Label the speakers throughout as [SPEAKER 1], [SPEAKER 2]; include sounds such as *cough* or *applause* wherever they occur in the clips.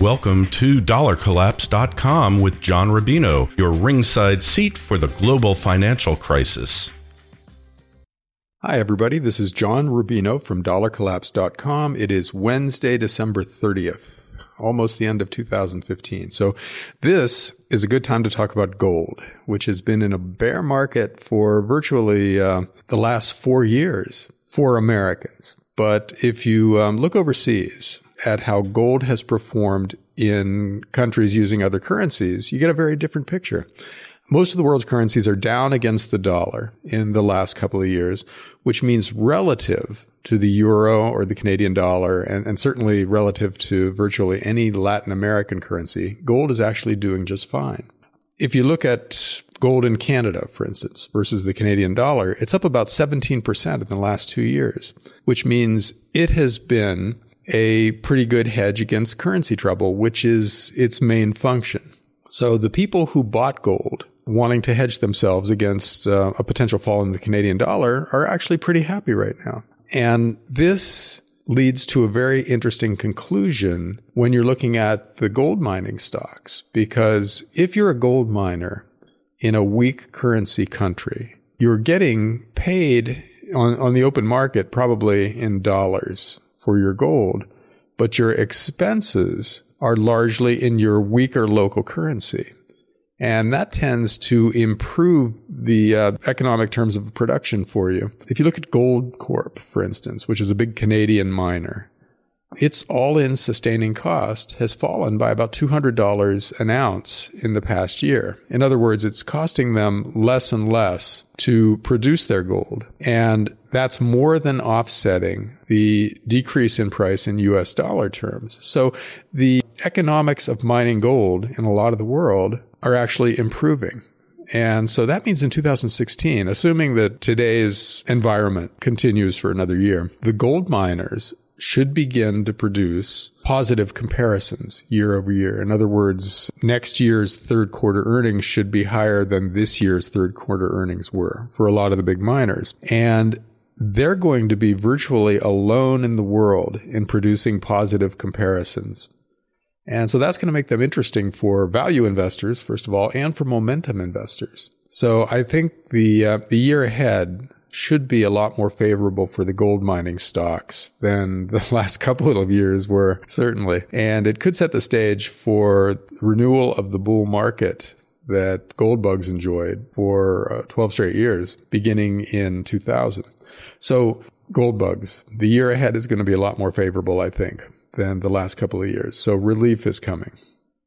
[SPEAKER 1] Welcome to DollarCollapse.com with John Rubino, your ringside seat for the global financial crisis.
[SPEAKER 2] Hi, everybody. This is John Rubino from DollarCollapse.com. It is Wednesday, December 30th, almost the end of 2015. So this is a good time to talk about gold, which has been in a bear market for virtually uh, the last four years for Americans. But if you um, look overseas, at how gold has performed in countries using other currencies, you get a very different picture. Most of the world's currencies are down against the dollar in the last couple of years, which means relative to the euro or the Canadian dollar, and, and, certainly relative to virtually any Latin American currency, gold is actually doing just fine. If you look at gold in Canada, for instance, versus the Canadian dollar, it's up about 17% in the last two years, which means it has been a pretty good hedge against currency trouble, which is its main function. So the people who bought gold wanting to hedge themselves against uh, a potential fall in the Canadian dollar are actually pretty happy right now. And this leads to a very interesting conclusion when you're looking at the gold mining stocks. Because if you're a gold miner in a weak currency country, you're getting paid on, on the open market probably in dollars for your gold, but your expenses are largely in your weaker local currency. And that tends to improve the uh, economic terms of production for you. If you look at Goldcorp, for instance, which is a big Canadian miner, its all in sustaining cost has fallen by about $200 an ounce in the past year. In other words, it's costing them less and less to produce their gold. And that's more than offsetting the decrease in price in US dollar terms. So the economics of mining gold in a lot of the world are actually improving. And so that means in 2016, assuming that today's environment continues for another year, the gold miners should begin to produce positive comparisons year over year. In other words, next year's third quarter earnings should be higher than this year's third quarter earnings were for a lot of the big miners. And they're going to be virtually alone in the world in producing positive comparisons. And so that's going to make them interesting for value investors, first of all, and for momentum investors. So I think the uh, the year ahead should be a lot more favorable for the gold mining stocks than the *laughs* last couple of years were, certainly. And it could set the stage for renewal of the bull market that gold bugs enjoyed for uh, 12 straight years, beginning in 2000. So gold bugs, the year ahead is going to be a lot more favorable, I think, than the last couple of years. So relief is coming.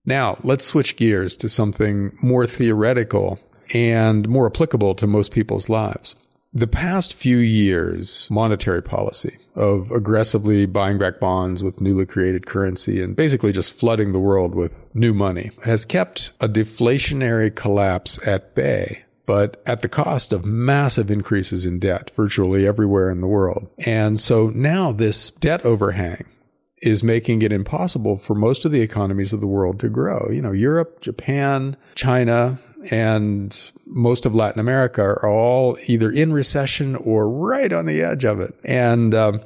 [SPEAKER 2] Now let's switch gears to something more theoretical and more applicable to most people's lives. The past few years, monetary policy of aggressively buying back bonds with newly created currency and basically just flooding the world with new money has kept a deflationary collapse at bay but at the cost of massive increases in debt virtually everywhere in the world. And so now this debt overhang is making it impossible for most of the economies of the world to grow. You know, Europe, Japan, China, and most of Latin America are all either in recession or right on the edge of it. And um,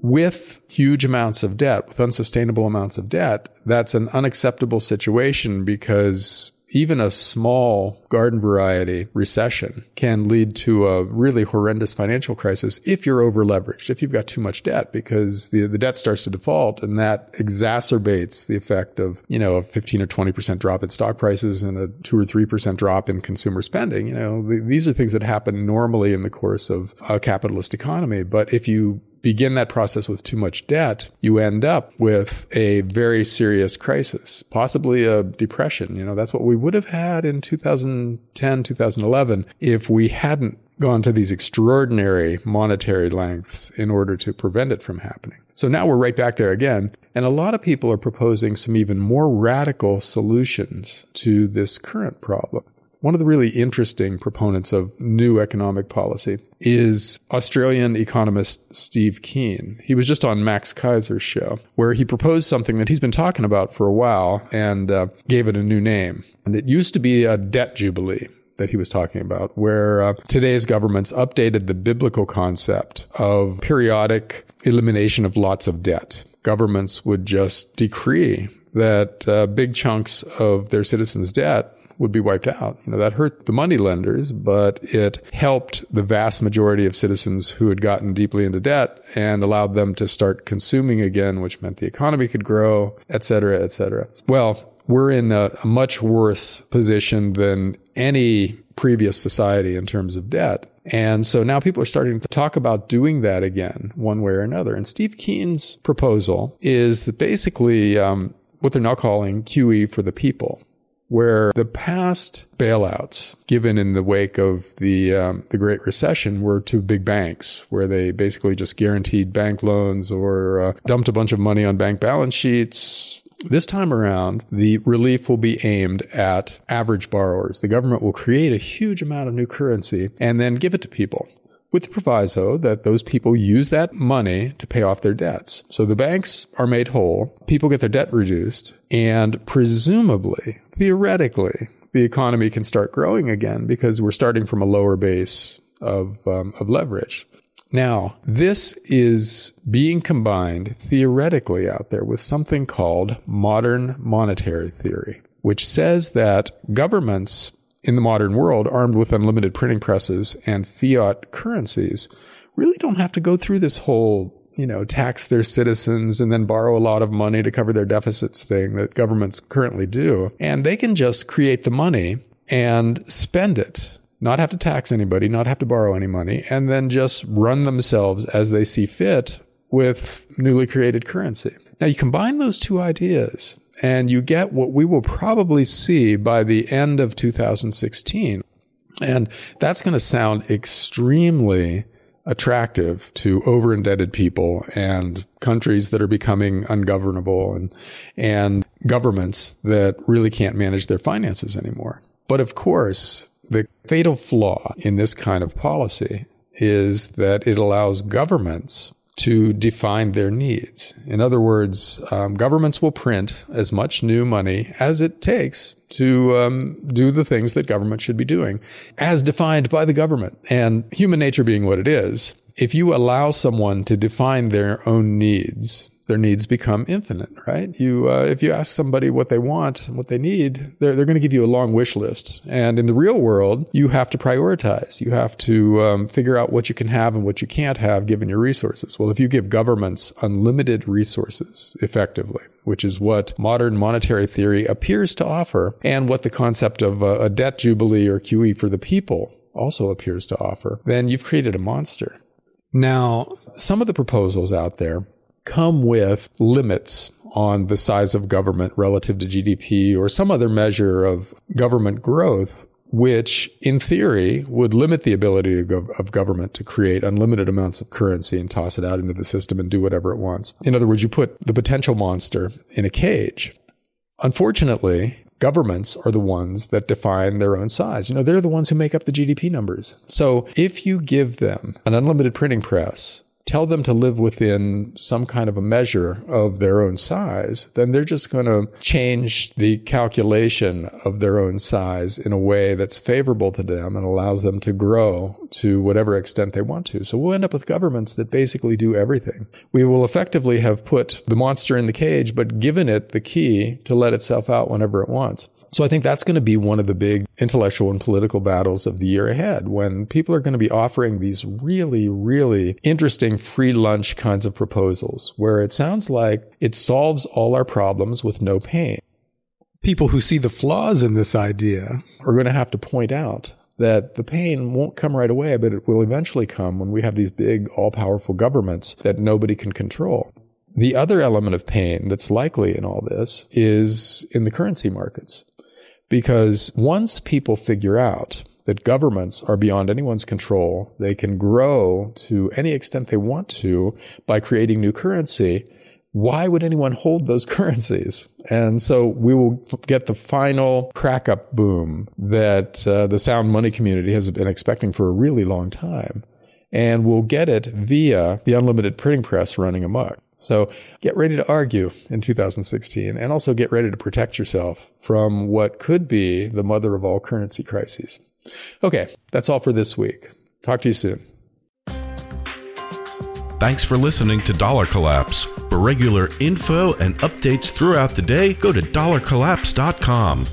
[SPEAKER 2] with huge amounts of debt, with unsustainable amounts of debt, that's an unacceptable situation because even a small garden variety recession can lead to a really horrendous financial crisis if you're over leveraged, if you've got too much debt, because the, the debt starts to default and that exacerbates the effect of, you know, a 15 or 20% drop in stock prices and a two or 3% drop in consumer spending. You know, the, these are things that happen normally in the course of a capitalist economy. But if you begin that process with too much debt, you end up with a very serious crisis, possibly a depression. You know, that's what we would have had in 2010, 2011 if we hadn't gone to these extraordinary monetary lengths in order to prevent it from happening. So now we're right back there again. And a lot of people are proposing some even more radical solutions to this current problem. One of the really interesting proponents of new economic policy is Australian economist Steve Keen. He was just on Max Keiser's show where he proposed something that he's been talking about for a while and uh, gave it a new name. And it used to be a debt jubilee that he was talking about, where uh, today's governments updated the biblical concept of periodic elimination of lots of debt. Governments would just decree that uh, big chunks of their citizens' debt would be wiped out. You know, that hurt the money lenders, but it helped the vast majority of citizens who had gotten deeply into debt and allowed them to start consuming again, which meant the economy could grow, et cetera, et cetera. Well, we're in a, a much worse position than any previous society in terms of debt. And so now people are starting to talk about doing that again, one way or another. And Steve Keen's proposal is that basically um, what they're now calling QE for the people where the past bailouts given in the wake of the um, the Great Recession were to big banks, where they basically just guaranteed bank loans or uh, dumped a bunch of money on bank balance sheets. This time around, the relief will be aimed at average borrowers. The government will create a huge amount of new currency and then give it to people with the proviso that those people use that money to pay off their debts. So the banks are made whole, people get their debt reduced, and presumably, theoretically, the economy can start growing again because we're starting from a lower base of, um, of leverage. Now, this is being combined theoretically out there with something called modern monetary theory, which says that governments in the modern world, armed with unlimited printing presses and fiat currencies, really don't have to go through this whole, you know, tax their citizens and then borrow a lot of money to cover their deficits thing that governments currently do. And they can just create the money and spend it. Not have to tax anybody, not have to borrow any money, and then just run themselves as they see fit with newly created currency. Now you combine those two ideas and you get what we will probably see by the end of 2016. And that's going to sound extremely attractive to over indebted people and countries that are becoming ungovernable and, and governments that really can't manage their finances anymore. But of course, the fatal flaw in this kind of policy is that it allows governments to define their needs. In other words, um, governments will print as much new money as it takes to um, do the things that government should be doing, as defined by the government. And human nature being what it is, if you allow someone to define their own needs, their needs become infinite, right? You, uh, if you ask somebody what they want, and what they need, they're, they're going to give you a long wish list. And in the real world, you have to prioritize. You have to um, figure out what you can have and what you can't have given your resources. Well, if you give governments unlimited resources effectively, which is what modern monetary theory appears to offer, and what the concept of a, a debt jubilee or QE for the people also appears to offer, then you've created a monster. Now, some of the proposals out there come with limits on the size of government relative to GDP or some other measure of government growth, which in theory would limit the ability of government to create unlimited amounts of currency and toss it out into the system and do whatever it wants. In other words, you put the potential monster in a cage. Unfortunately, governments are the ones that define their own size. You know, they're the ones who make up the GDP numbers. So if you give them an unlimited printing press tell them to live within some kind of a measure of their own size, then they're just going to change the calculation of their own size in a way that's favorable to them and allows them to grow to whatever extent they want to. So we'll end up with governments that basically do everything. We will effectively have put the monster in the cage, but given it the key to let itself out whenever it wants. So I think that's going to be one of the big intellectual and political battles of the year ahead when people are going to be offering these really, really interesting free lunch kinds of proposals where it sounds like it solves all our problems with no pain. People who see the flaws in this idea are going to have to point out that the pain won't come right away, but it will eventually come when we have these big, all powerful governments that nobody can control. The other element of pain that's likely in all this is in the currency markets. Because once people figure out that governments are beyond anyone's control, they can grow to any extent they want to by creating new currency. Why would anyone hold those *laughs* currencies? And so we will get the final crack up boom that uh, the sound money community has been expecting for a really long time. And we'll get it via the unlimited printing press running amok. So get ready to argue in 2016 and also get ready to protect yourself from what could be the mother of all currency crises. Okay, that's all for this week. Talk to you soon.
[SPEAKER 1] Thanks for listening to Dollar Collapse. For regular info and updates throughout the day, go to dollarcollapse.com.